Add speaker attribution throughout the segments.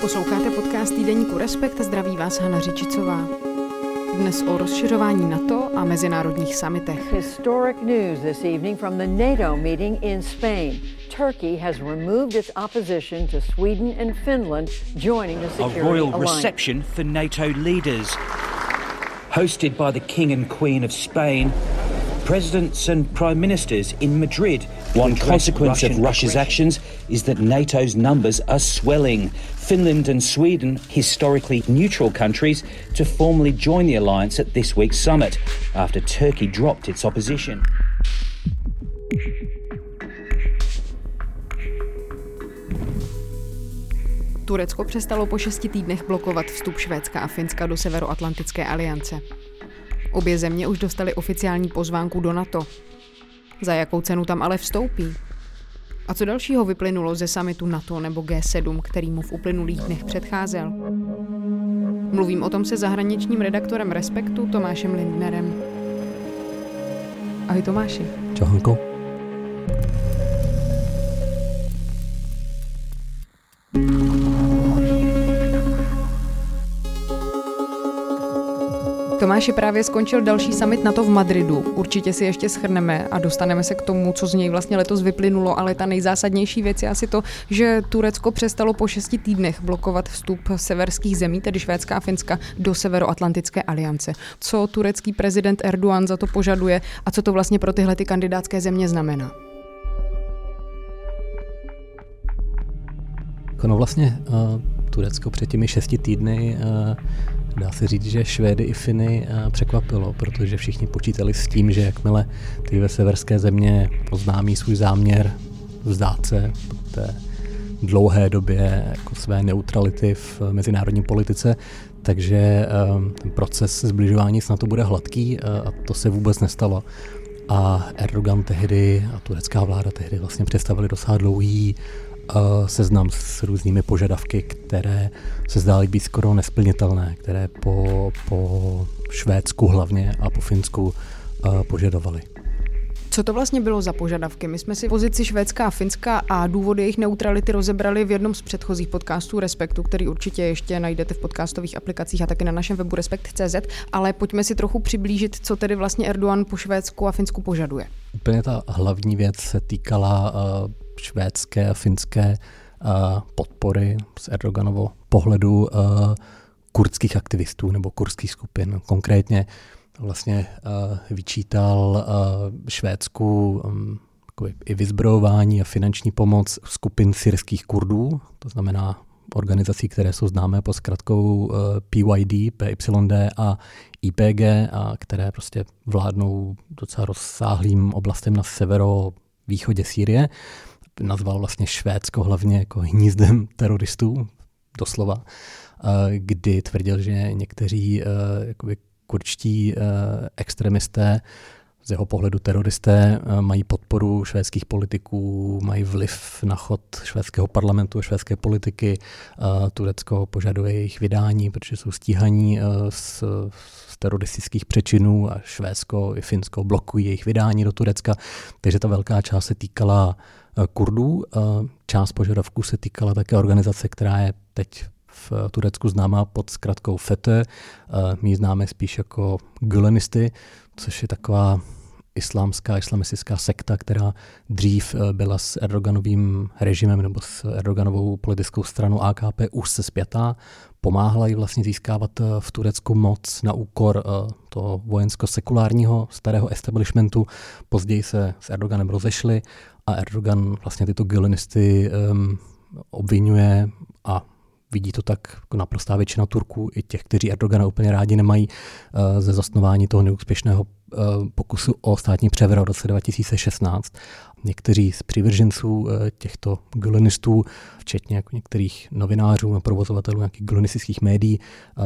Speaker 1: Posloucháte podcast týdeníku Respekt, zdraví vás Hana Řičicová. Dnes o rozšiřování NATO a mezinárodních samitech.
Speaker 2: Historic news this evening from the NATO meeting in Spain. Turkey has removed its opposition to Sweden and Finland joining the security
Speaker 3: A royal
Speaker 2: alliance.
Speaker 3: reception for NATO leaders. Hosted by the King and Queen of Spain, presidents and prime ministers in Madrid.
Speaker 4: One
Speaker 3: address
Speaker 4: consequence of Russia's
Speaker 3: aggression.
Speaker 4: actions is that NATO's numbers are swelling. Finland and Sweden, historically neutral countries, to formally join the alliance at this week's summit after Turkey dropped its opposition.
Speaker 1: Turecko přestalo po šesti týdnech blokovat vstup Švédska a Finska do Severoatlantické aliance. Obě země už dostaly oficiální pozvánku do NATO. Za jakou cenu tam ale vstoupí? A co dalšího vyplynulo ze samitu NATO nebo G7, který mu v uplynulých dnech předcházel? Mluvím o tom se zahraničním redaktorem Respektu Tomášem Lindnerem. Ahoj Tomáši.
Speaker 5: Čau.
Speaker 1: Tomáši právě skončil další summit NATO v Madridu. Určitě si ještě schrneme a dostaneme se k tomu, co z něj vlastně letos vyplynulo, ale ta nejzásadnější věc je asi to, že Turecko přestalo po šesti týdnech blokovat vstup severských zemí, tedy Švédska a Finska, do Severoatlantické aliance. Co turecký prezident Erdogan za to požaduje a co to vlastně pro tyhle ty kandidátské země znamená?
Speaker 5: No vlastně uh, Turecko před těmi šesti týdny uh, dá se říct, že Švédy i Finy uh, překvapilo, protože všichni počítali s tím, že jakmile ty ve severské země oznámí svůj záměr vzdát se té dlouhé době jako své neutrality v mezinárodní politice, takže uh, ten proces zbližování snad to bude hladký uh, a to se vůbec nestalo. A Erdogan tehdy a turecká vláda tehdy vlastně představili docela dlouhý seznam s různými požadavky, které se zdály být skoro nesplnitelné, které po, po Švédsku hlavně a po Finsku požadovali.
Speaker 1: Co to vlastně bylo za požadavky? My jsme si pozici Švédska a Finska a důvody jejich neutrality rozebrali v jednom z předchozích podcastů Respektu, který určitě ještě najdete v podcastových aplikacích a taky na našem webu respekt.cz, ale pojďme si trochu přiblížit, co tedy vlastně Erdogan po Švédsku a Finsku požaduje.
Speaker 5: Úplně ta hlavní věc se týkala uh, švédské a finské uh, podpory z Erdoganovo pohledu uh, kurdských aktivistů nebo kurdských skupin. Konkrétně vlastně uh, vyčítal uh, Švédsku um, i vyzbrojování a finanční pomoc skupin syrských Kurdů, to znamená organizací, které jsou známé pod zkratkou uh, PYD, PYD a IPG, a které prostě vládnou docela rozsáhlým oblastem na severo východě Sýrie. Nazval vlastně Švédsko hlavně jako hnízdem teroristů, doslova, kdy tvrdil, že někteří jakoby kurčtí extremisté z jeho pohledu teroristé mají podporu švédských politiků, mají vliv na chod švédského parlamentu a švédské politiky. Turecko požaduje jejich vydání, protože jsou stíhaní z, z teroristických přečinů a Švédsko i Finsko blokují jejich vydání do Turecka. Takže ta velká část se týkala Kurdů. Část požadavků se týkala také organizace, která je teď v Turecku známá pod zkratkou FETE. My ji známe spíš jako Gülenisty, což je taková islámská, islamistická sekta, která dřív byla s Erdoganovým režimem nebo s Erdoganovou politickou stranou AKP už se zpětá. Pomáhala jí vlastně získávat v Turecku moc na úkor toho vojensko-sekulárního starého establishmentu. Později se s Erdoganem rozešli a Erdogan vlastně tyto Gülenisty um, obvinuje a vidí to tak jako naprostá většina Turků, i těch, kteří Erdogana úplně rádi nemají, uh, ze zasnování toho neúspěšného uh, pokusu o státní převrat v roce 2016. Někteří z přivrženců uh, těchto gulenistů, včetně jako některých novinářů a provozovatelů nějakých gulenistických médií,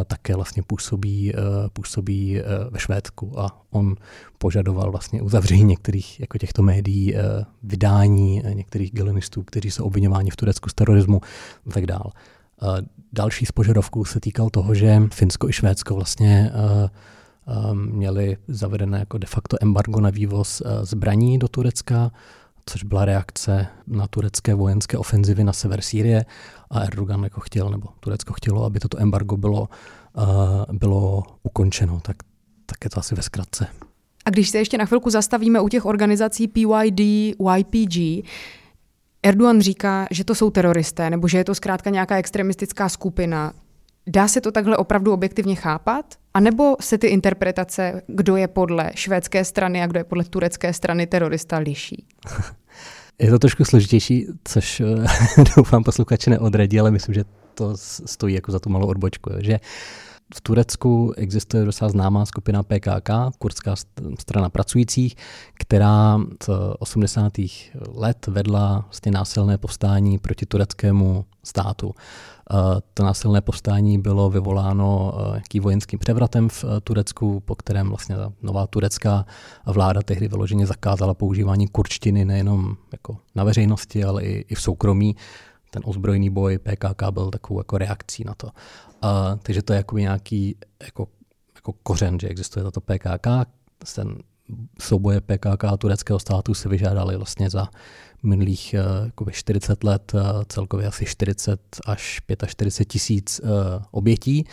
Speaker 5: také vlastně působí, působí ve Švédsku a on požadoval vlastně uzavření některých jako těchto médií, vydání některých gulenistů, kteří jsou obvinováni v Turecku z terorismu a tak dále. Další z požadavků se týkal toho, že Finsko i Švédsko vlastně měli zavedené jako de facto embargo na vývoz zbraní do Turecka, což byla reakce na turecké vojenské ofenzivy na sever Sýrie a Erdogan jako chtěl, nebo Turecko chtělo, aby toto embargo bylo, bylo ukončeno. Tak, tak je to asi ve zkratce.
Speaker 1: A když se ještě na chvilku zastavíme u těch organizací PYD, YPG, Erdogan říká, že to jsou teroristé, nebo že je to zkrátka nějaká extremistická skupina. Dá se to takhle opravdu objektivně chápat? A nebo se ty interpretace, kdo je podle švédské strany a kdo je podle turecké strany terorista, liší?
Speaker 5: Je to trošku složitější, což eh, doufám posluchače neodradí, ale myslím, že to stojí jako za tu malou odbočku. Že v Turecku existuje docela známá skupina PKK, kurdská strana pracujících, která v 80. let vedla vlastně násilné povstání proti tureckému státu. To násilné povstání bylo vyvoláno jaký vojenským převratem v Turecku, po kterém vlastně nová turecká vláda tehdy vyloženě zakázala používání kurčtiny nejenom jako na veřejnosti, ale i v soukromí ten ozbrojený boj PKK byl takovou jako reakcí na to. A, takže to je jako nějaký jako, jako kořen, že existuje tato PKK. Ten souboje PKK a tureckého státu se vyžádali vlastně za minulých uh, 40 let uh, celkově asi 40 až 45 tisíc uh, obětí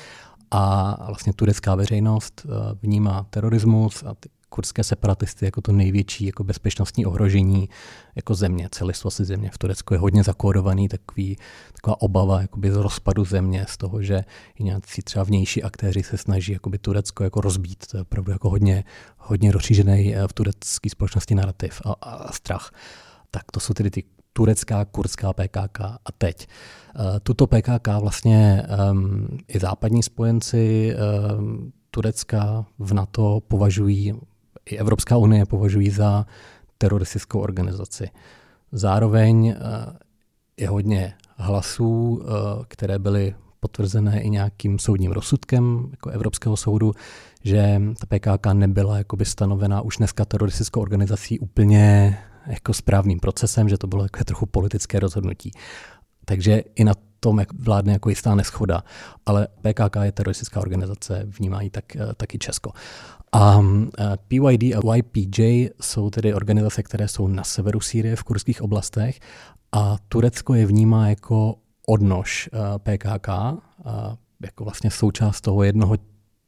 Speaker 5: a vlastně turecká veřejnost uh, vnímá terorismus a ty kurdské separatisty jako to největší jako bezpečnostní ohrožení jako země, celistvosti země. V Turecku je hodně zakódovaný takový, taková obava jakoby z rozpadu země, z toho, že i nějací třeba vnější aktéři se snaží jakoby Turecko jako rozbít. To je opravdu jako hodně, hodně rozšířený eh, v turecké společnosti narrativ a, a strach. Tak to jsou tedy ty turecká, kurdská PKK. A teď uh, tuto PKK vlastně um, i západní spojenci um, Turecka v NATO považují i Evropská unie považují za teroristickou organizaci. Zároveň eh, je hodně hlasů, eh, které byly potvrzené i nějakým soudním rozsudkem jako Evropského soudu, že ta PKK nebyla jakoby stanovená už dneska teroristickou organizací úplně jako správným procesem, že to bylo jako trochu politické rozhodnutí. Takže i na tom jak vládne jako jistá neschoda, ale PKK je teroristická organizace, vnímá tak, eh, taky Česko. A eh, PYD a YPJ jsou tedy organizace, které jsou na severu Sýrie v kurských oblastech a Turecko je vnímá jako odnož eh, PKK, jako vlastně součást toho jednoho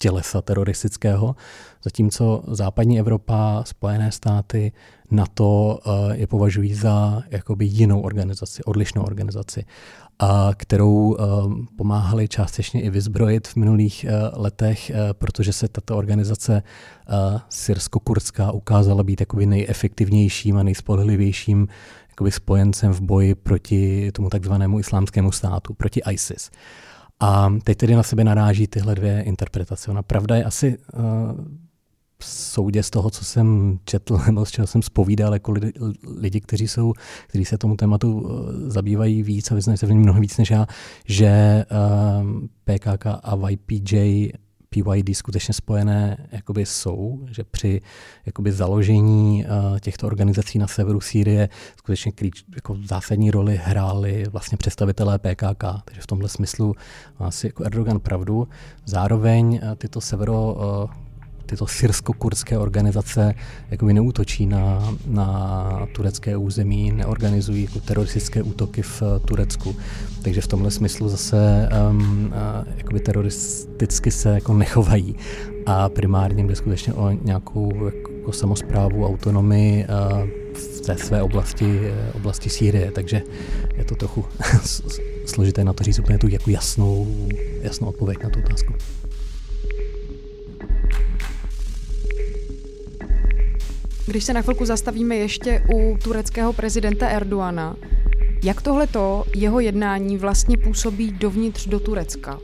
Speaker 5: tělesa teroristického, zatímco západní Evropa, Spojené státy, NATO je považují za jakoby jinou organizaci, odlišnou organizaci a kterou eh, pomáhali částečně i vyzbrojit v minulých eh, letech, eh, protože se tato organizace syrsko-kurdská ukázala být jakoby nejefektivnějším a nejspolehlivějším jakoby spojencem v boji proti tomu takzvanému islámskému státu, proti ISIS. A teď tedy na sebe naráží tyhle dvě interpretace. Ona pravda je asi soudě z toho, co jsem četl nebo z čeho jsem zpovídal, jako lidi, lidi kteří, jsou, kteří se tomu tématu eh, zabývají víc a vyznají se v něm mnohem víc než já, že um, eh, PKK a YPJ PYD skutečně spojené jakoby jsou, že při jakoby založení uh, těchto organizací na severu Sýrie skutečně klíč, jako zásadní roli hráli vlastně představitelé PKK. Takže v tomhle smyslu má si jako Erdogan pravdu. Zároveň uh, tyto severo uh, tyto syrsko-kurdské organizace jakoby neútočí na, na turecké území, neorganizují jako teroristické útoky v Turecku. Takže v tomhle smyslu zase um, jakoby teroristicky se jako nechovají. A primárně jde skutečně o nějakou jako samozprávu, autonomii uh, v té své oblasti, oblasti Sýrie. Takže je to trochu složité na to říct úplně tu jako jasnou, jasnou odpověď na tu otázku.
Speaker 1: Když se na chvilku zastavíme ještě u tureckého prezidenta Erdoana, jak tohleto jeho jednání vlastně působí dovnitř do Turecka?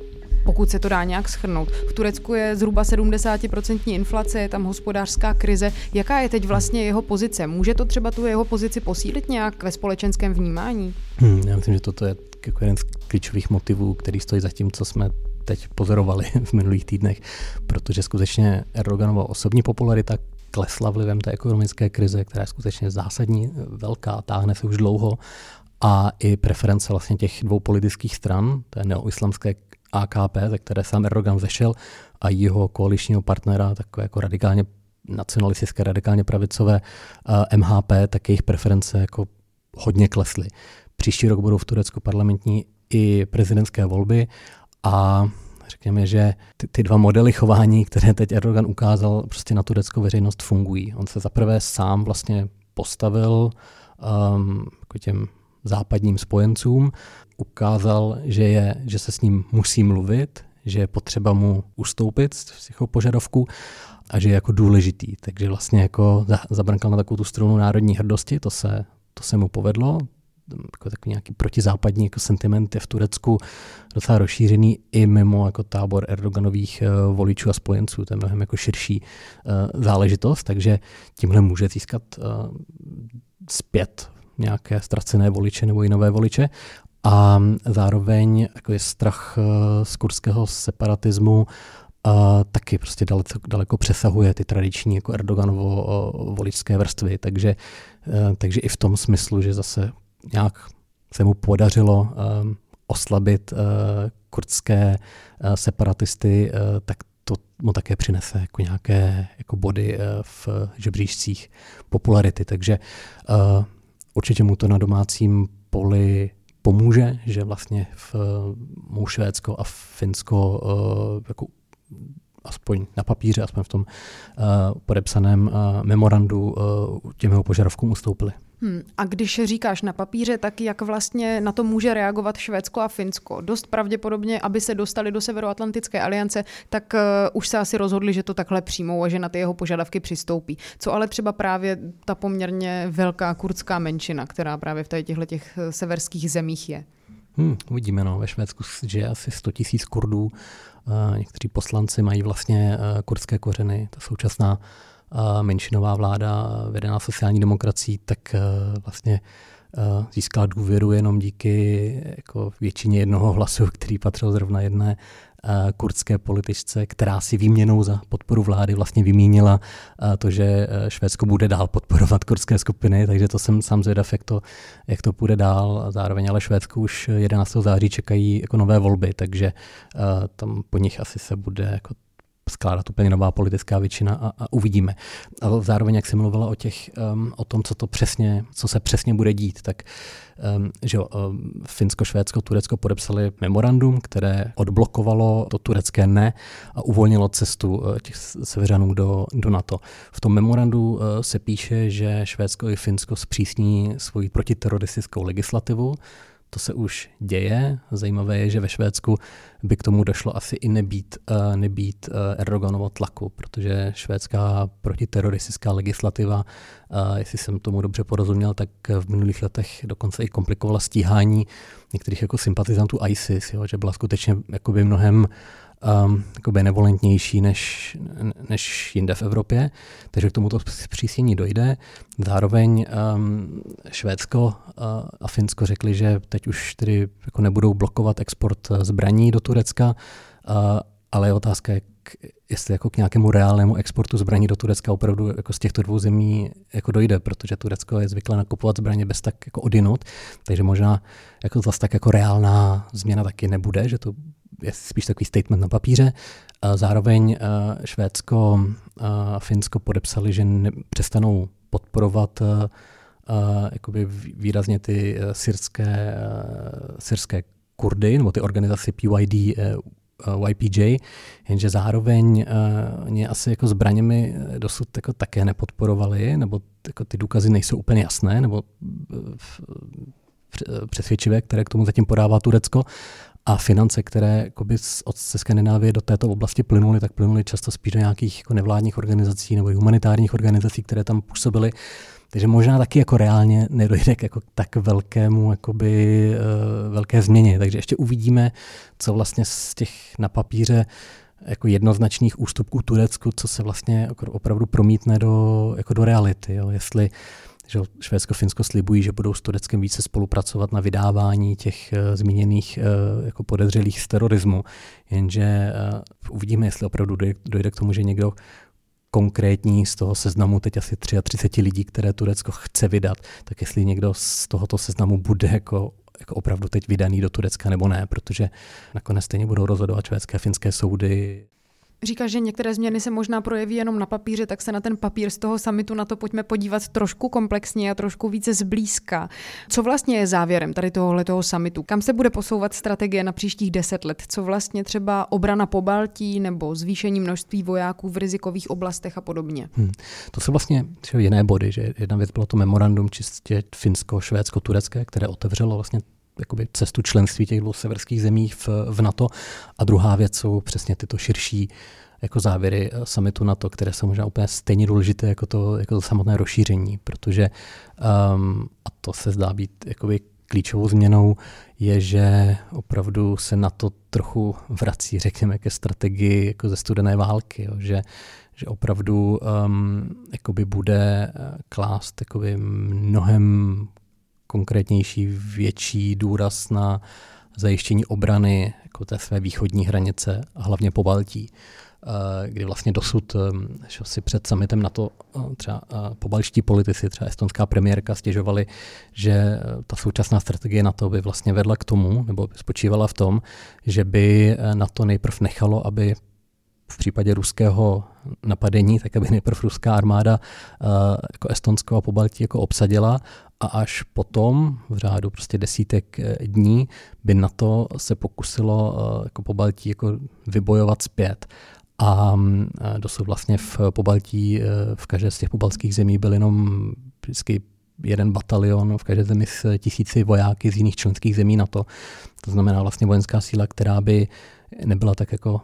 Speaker 1: Pokud se to dá nějak schrnout. V Turecku je zhruba 70% inflace, je tam hospodářská krize. Jaká je teď vlastně jeho pozice? Může to třeba tu jeho pozici posílit nějak ve společenském vnímání?
Speaker 5: Hmm, já myslím, že toto je jako jeden z klíčových motivů, který stojí za tím, co jsme teď pozorovali v minulých týdnech, protože skutečně Erdoganova osobní popularita klesla vlivem té ekonomické krize, která je skutečně zásadní, velká, táhne se už dlouho a i preference vlastně těch dvou politických stran, té neoislamské AKP, ze které sám Erdogan zešel, a jeho koaličního partnera, takové jako radikálně nacionalistické, radikálně pravicové uh, MHP, tak jejich preference jako hodně klesly. Příští rok budou v Turecku parlamentní i prezidentské volby a řekněme, že ty, ty dva modely chování, které teď Erdogan ukázal, prostě na tureckou veřejnost fungují. On se zaprvé sám vlastně postavil um, jako těm západním spojencům, ukázal, že, je, že se s ním musí mluvit, že je potřeba mu ustoupit z těch požadavků a že je jako důležitý. Takže vlastně jako zabrnkal na takovou tu strunu národní hrdosti, to se, to se mu povedlo, jako takový nějaký protizápadní jako sentiment je v Turecku docela rozšířený i mimo jako tábor Erdoganových uh, voličů a spojenců. To je mnohem jako širší uh, záležitost, takže tímhle může získat uh, zpět nějaké ztracené voliče nebo i nové voliče. A zároveň jako je strach z kurského separatismu a taky prostě daleko, daleko přesahuje ty tradiční jako Erdoganovo voličské vrstvy, takže, takže i v tom smyslu, že zase nějak se mu podařilo um, oslabit uh, kurdské uh, separatisty, uh, tak to mu také přinese jako nějaké jako body v žebříčcích popularity. Takže určitě mu to na domácím poli pomůže, že vlastně v, mu Švédsko a Finsko jako aspoň na papíře, aspoň v tom podepsaném memorandu těm jeho požadavkům ustoupili.
Speaker 1: Hmm. A když říkáš na papíře, tak jak vlastně na to může reagovat Švédsko a Finsko? Dost pravděpodobně, aby se dostali do Severoatlantické aliance, tak uh, už se asi rozhodli, že to takhle přijmou a že na ty jeho požadavky přistoupí. Co ale třeba právě ta poměrně velká kurdská menšina, která právě v těchto těch severských zemích je?
Speaker 5: Hmm, uvidíme, no. Ve Švédsku je asi 100 tisíc Kurdů. Uh, někteří poslanci mají vlastně uh, kurdské kořeny. Ta současná menšinová vláda vedená sociální demokracií, tak eh, vlastně eh, získala důvěru jenom díky jako většině jednoho hlasu, který patřil zrovna jedné eh, kurdské političce, která si výměnou za podporu vlády vlastně vymínila to, že Švédsko bude dál podporovat kurdské skupiny, takže to jsem sám zvědav, jak to, jak to půjde dál. Zároveň ale Švédsku už 11. září čekají jako nové volby, takže tam po nich asi se bude jako skládat úplně nová politická většina a, a uvidíme. A zároveň, jak jsem mluvila o, těch, um, o tom, co to přesně, co se přesně bude dít, tak um, že um, Finsko, Švédsko, Turecko podepsali memorandum, které odblokovalo to turecké ne a uvolnilo cestu uh, těch severanů do, do NATO. V tom memorandu uh, se píše, že Švédsko i Finsko zpřísní svoji protiteroristickou legislativu, to se už děje. Zajímavé je, že ve Švédsku by k tomu došlo asi i nebýt, uh, nebýt uh, Erdoganovo tlaku, protože švédská protiteroristická legislativa, uh, jestli jsem tomu dobře porozuměl, tak v minulých letech dokonce i komplikovala stíhání některých jako sympatizantů ISIS, jo, že byla skutečně jakoby mnohem um, benevolentnější než, než jinde v Evropě, takže k tomuto zpřísnění dojde. Zároveň um, Švédsko uh, a Finsko řekli, že teď už tedy jako nebudou blokovat export zbraní do Turecka, uh, ale je otázka, jak, jestli jako k nějakému reálnému exportu zbraní do Turecka opravdu jako z těchto dvou zemí jako dojde, protože Turecko je zvyklé nakupovat zbraně bez tak jako odinut, takže možná jako zase tak jako reálná změna taky nebude, že to je spíš takový statement na papíře. Zároveň Švédsko a Finsko podepsali, že ne, přestanou podporovat jakoby výrazně ty syrské, syrské Kurdy, nebo ty organizace PYD, YPJ, jenže zároveň ně asi jako zbraněmi dosud jako také nepodporovali, nebo jako ty důkazy nejsou úplně jasné, nebo přesvědčivé, které k tomu zatím podává Turecko a finance, které jakoby od ze Skandinávie do této oblasti plynuly, tak plynuly často spíš do nějakých jako nevládních organizací nebo humanitárních organizací, které tam působily. Takže možná taky jako reálně nedojde k jako tak velkému, jakoby, uh, velké změně. Takže ještě uvidíme, co vlastně z těch na papíře jako jednoznačných ústupků Turecku, co se vlastně jako opravdu promítne do, jako do reality. Jo. Jestli že Švédsko, Finsko slibují, že budou s Tureckem více spolupracovat na vydávání těch uh, zmíněných uh, jako podezřelých z terorismu. Jenže uh, uvidíme, jestli opravdu dojde, dojde k tomu, že někdo konkrétní z toho seznamu teď asi 33 lidí, které Turecko chce vydat, tak jestli někdo z tohoto seznamu bude jako jako opravdu teď vydaný do Turecka nebo ne, protože nakonec stejně budou rozhodovat švédské a finské soudy
Speaker 1: Říká, že některé změny se možná projeví jenom na papíře, tak se na ten papír z toho samitu na to pojďme podívat trošku komplexně a trošku více zblízka. Co vlastně je závěrem tady tohohle toho samitu? Kam se bude posouvat strategie na příštích deset let? Co vlastně třeba obrana po Baltí nebo zvýšení množství vojáků v rizikových oblastech a podobně? Hmm.
Speaker 5: To jsou vlastně jiné body, že jedna věc bylo to memorandum čistě finsko, švédsko, turecké, které otevřelo vlastně jakoby cestu členství těch dvou severských zemí v, v NATO. A druhá věc jsou přesně tyto širší jako závěry eh, summitu NATO, které jsou možná úplně stejně důležité jako to, jako to samotné rozšíření, protože um, a to se zdá být jakoby klíčovou změnou je, že opravdu se na to trochu vrací, řekněme, ke strategii jako ze studené války, jo, že, že opravdu um, jakoby bude eh, klást jakoby mnohem konkrétnější, větší důraz na zajištění obrany jako té své východní hranice a hlavně po Baltí, eh, kdy vlastně dosud eh, že si před summitem na to eh, třeba pobalští politici, třeba estonská premiérka stěžovali, že ta současná strategie na to by vlastně vedla k tomu, nebo spočívala v tom, že by na to nejprv nechalo, aby v případě ruského napadení, tak aby nejprv ruská armáda jako Estonsko a Pobaltí jako obsadila a až potom, v řádu prostě desítek eh, dní, by na to se pokusilo eh, jako po Baltí jako vybojovat zpět. A mm, eh, dosud vlastně v Pobaltí, v každé z těch pobaltských zemí byl jenom vždycky jeden batalion v každé zemi s tisíci vojáky z jiných členských zemí na to. To znamená vlastně vojenská síla, která by nebyla tak jako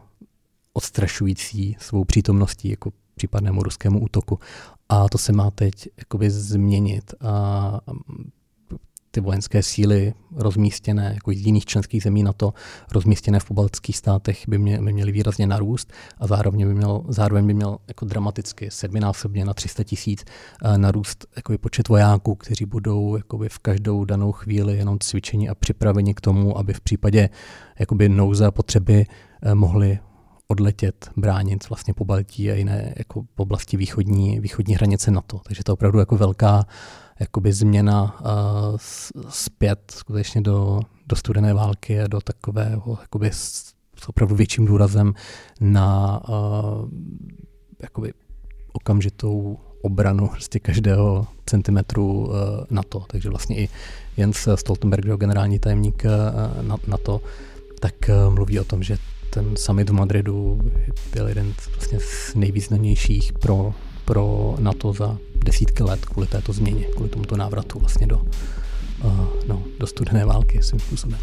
Speaker 5: odstrašující svou přítomností jako případnému ruskému útoku. A to se má teď jakoby změnit. A ty vojenské síly rozmístěné jako z jiných členských zemí na to, rozmístěné v pobaltských státech by, mě, by měly výrazně narůst a zároveň by měl, zároveň by měl jako dramaticky sedminásobně na 300 tisíc eh, narůst jakoby počet vojáků, kteří budou jakoby v každou danou chvíli jenom cvičeni a připraveni k tomu, aby v případě jakoby nouze a potřeby eh, mohli odletět, bránit vlastně po Baltí a jiné jako po oblasti východní, východní hranice NATO. Takže to je opravdu jako velká jakoby změna uh, zpět skutečně do, do studené války a do takového jakoby s, s opravdu větším důrazem na uh, jakoby okamžitou obranu prostě každého centimetru uh, NATO. Takže vlastně i Jens Stoltenberg, generální tajemník uh, NATO, tak uh, mluví o tom, že ten summit v Madridu byl jeden z, vlastně z nejvýznamnějších pro, pro NATO za desítky let kvůli této změně, kvůli tomuto návratu vlastně do, uh, no, do studené války svým způsobem.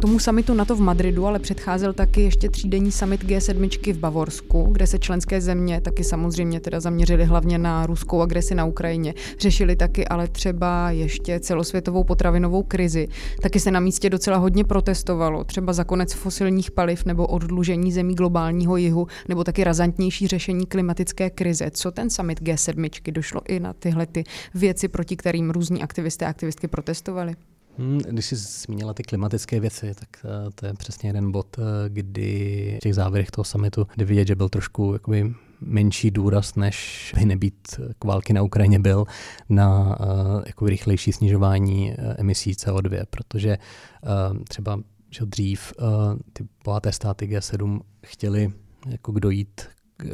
Speaker 1: Tomu samitu NATO v Madridu ale předcházel taky ještě třídenní summit G7 v Bavorsku, kde se členské země taky samozřejmě teda zaměřili hlavně na ruskou agresi na Ukrajině. Řešili taky ale třeba ještě celosvětovou potravinovou krizi. Taky se na místě docela hodně protestovalo, třeba za konec fosilních paliv nebo oddlužení zemí globálního jihu, nebo taky razantnější řešení klimatické krize. Co ten summit G7 došlo i na tyhle ty věci, proti kterým různí aktivisté a aktivistky protestovali?
Speaker 5: Hmm, když jsi zmínila ty klimatické věci, tak eh, to je přesně jeden bod, eh, kdy v těch závěrech toho summitu jde vidět, že byl trošku jakoby menší důraz, než by nebýt k války na Ukrajině byl, na uh, jako rychlejší snižování emisí CO2, protože uh, třeba že dřív uh, ty bohaté státy G7 chtěli jako dojít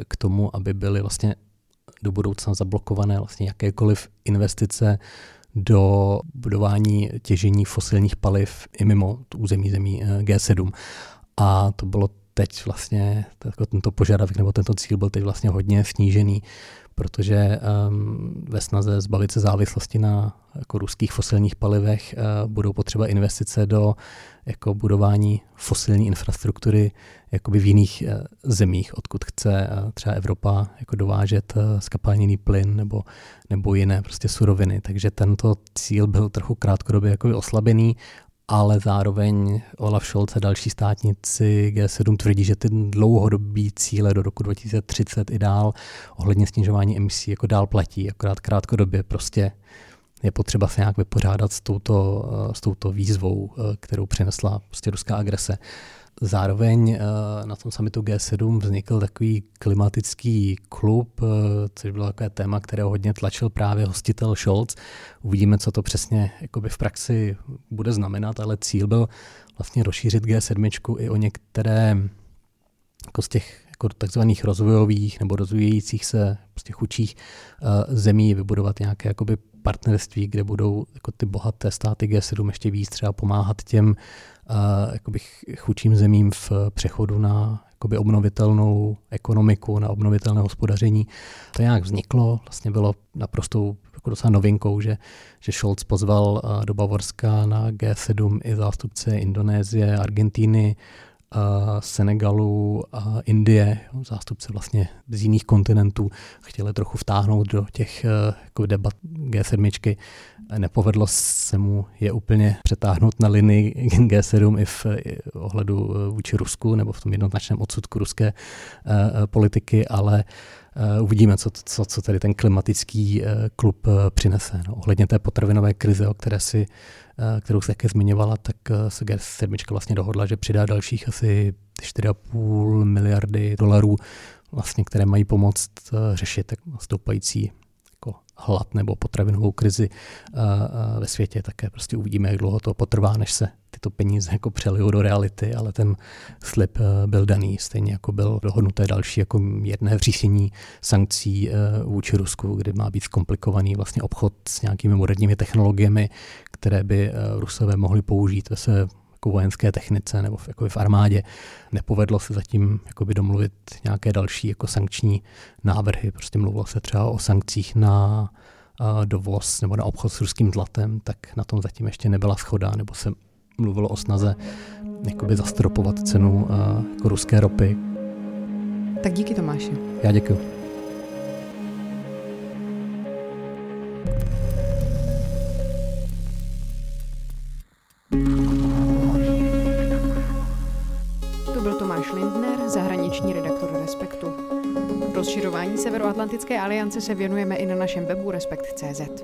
Speaker 5: k tomu, aby byly vlastně do budoucna zablokované vlastně jakékoliv investice do budování těžení fosilních paliv i mimo území zemí eh, G7. A to bylo teď vlastně, jako tento požadavek nebo tento cíl byl teď vlastně hodně snížený, protože um, ve snaze zbavit se závislosti na jako ruských fosilních palivech uh, budou potřeba investice do jako budování fosilní infrastruktury jakoby v jiných uh, zemích, odkud chce uh, třeba Evropa jako dovážet uh, skapalněný plyn nebo, nebo jiné prostě suroviny. Takže tento cíl byl trochu krátkodobě jakoby oslabený ale zároveň Olaf Scholz a další státníci G7 tvrdí, že ty dlouhodobí cíle do roku 2030 i dál ohledně snižování emisí jako dál platí, akorát krátkodobě prostě je potřeba se nějak vypořádat s touto, s touto výzvou, kterou přinesla prostě ruská agrese. Zároveň eh, na tom samitu G7 vznikl takový klimatický klub, eh, což bylo takové téma, které hodně tlačil právě hostitel Scholz. Uvidíme, co to přesně jakoby v praxi bude znamenat, ale cíl byl vlastně rozšířit G7 i o některé jako z těch jako takzvaných rozvojových nebo rozvíjejících se prostě chudších uh, zemí vybudovat nějaké jakoby partnerství, kde budou jako ty bohaté státy G7 ještě víc třeba pomáhat těm uh, chudším zemím v přechodu na jakoby obnovitelnou ekonomiku, na obnovitelné hospodaření. To nějak vzniklo, vlastně bylo naprostou jako docela novinkou, že, že Scholz pozval uh, do Bavorska na G7 i zástupce Indonésie, Argentíny, Senegalu a Indie, zástupce vlastně z jiných kontinentů, chtěli trochu vtáhnout do těch eh, jako debat G7. Nepovedlo se mu je úplně přetáhnout na linii G7 i v ohledu eh, vůči Rusku nebo v tom jednoznačném odsudku ruské eh, politiky, ale uvidíme, co, co, co tady ten klimatický klub přinese. No, ohledně té potravinové krize, o které si Eh, kterou se také zmiňovala, tak eh, se G7 vlastně dohodla, že přidá dalších asi 4,5 miliardy dolarů, vlastně, které mají pomoct eh, řešit stoupající jako hlad nebo potravinovou krizi ve světě. Také prostě uvidíme, jak dlouho to potrvá, než se tyto peníze jako přelijou do reality, ale ten slib byl daný, stejně jako byl dohodnuté další jako jedné vříšení sankcí vůči Rusku, kdy má být zkomplikovaný vlastně obchod s nějakými moderními technologiemi, které by eh, Rusové mohli použít ve své jako vojenské technice nebo v, jako v armádě. Nepovedlo se zatím jakoby domluvit nějaké další jako sankční návrhy. Prostě mluvilo se třeba o sankcích na uh, dovoz nebo na obchod s ruským zlatem, tak na tom zatím ještě nebyla schoda, nebo se mluvilo o snaze jakoby zastropovat cenu uh, jako ruské ropy.
Speaker 1: Tak díky Tomáši.
Speaker 5: Já děkuji.
Speaker 1: Rozšiřování Severoatlantické aliance se věnujeme i na našem webu Respekt.cz.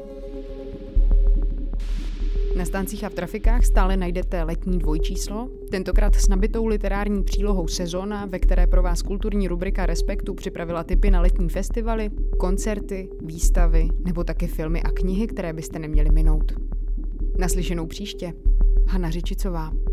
Speaker 1: Na stancích a v trafikách stále najdete letní dvojčíslo, tentokrát s nabitou literární přílohou sezóna, ve které pro vás kulturní rubrika Respektu připravila tipy na letní festivaly, koncerty, výstavy nebo také filmy a knihy, které byste neměli minout. Naslyšenou příště. Hana Řičicová.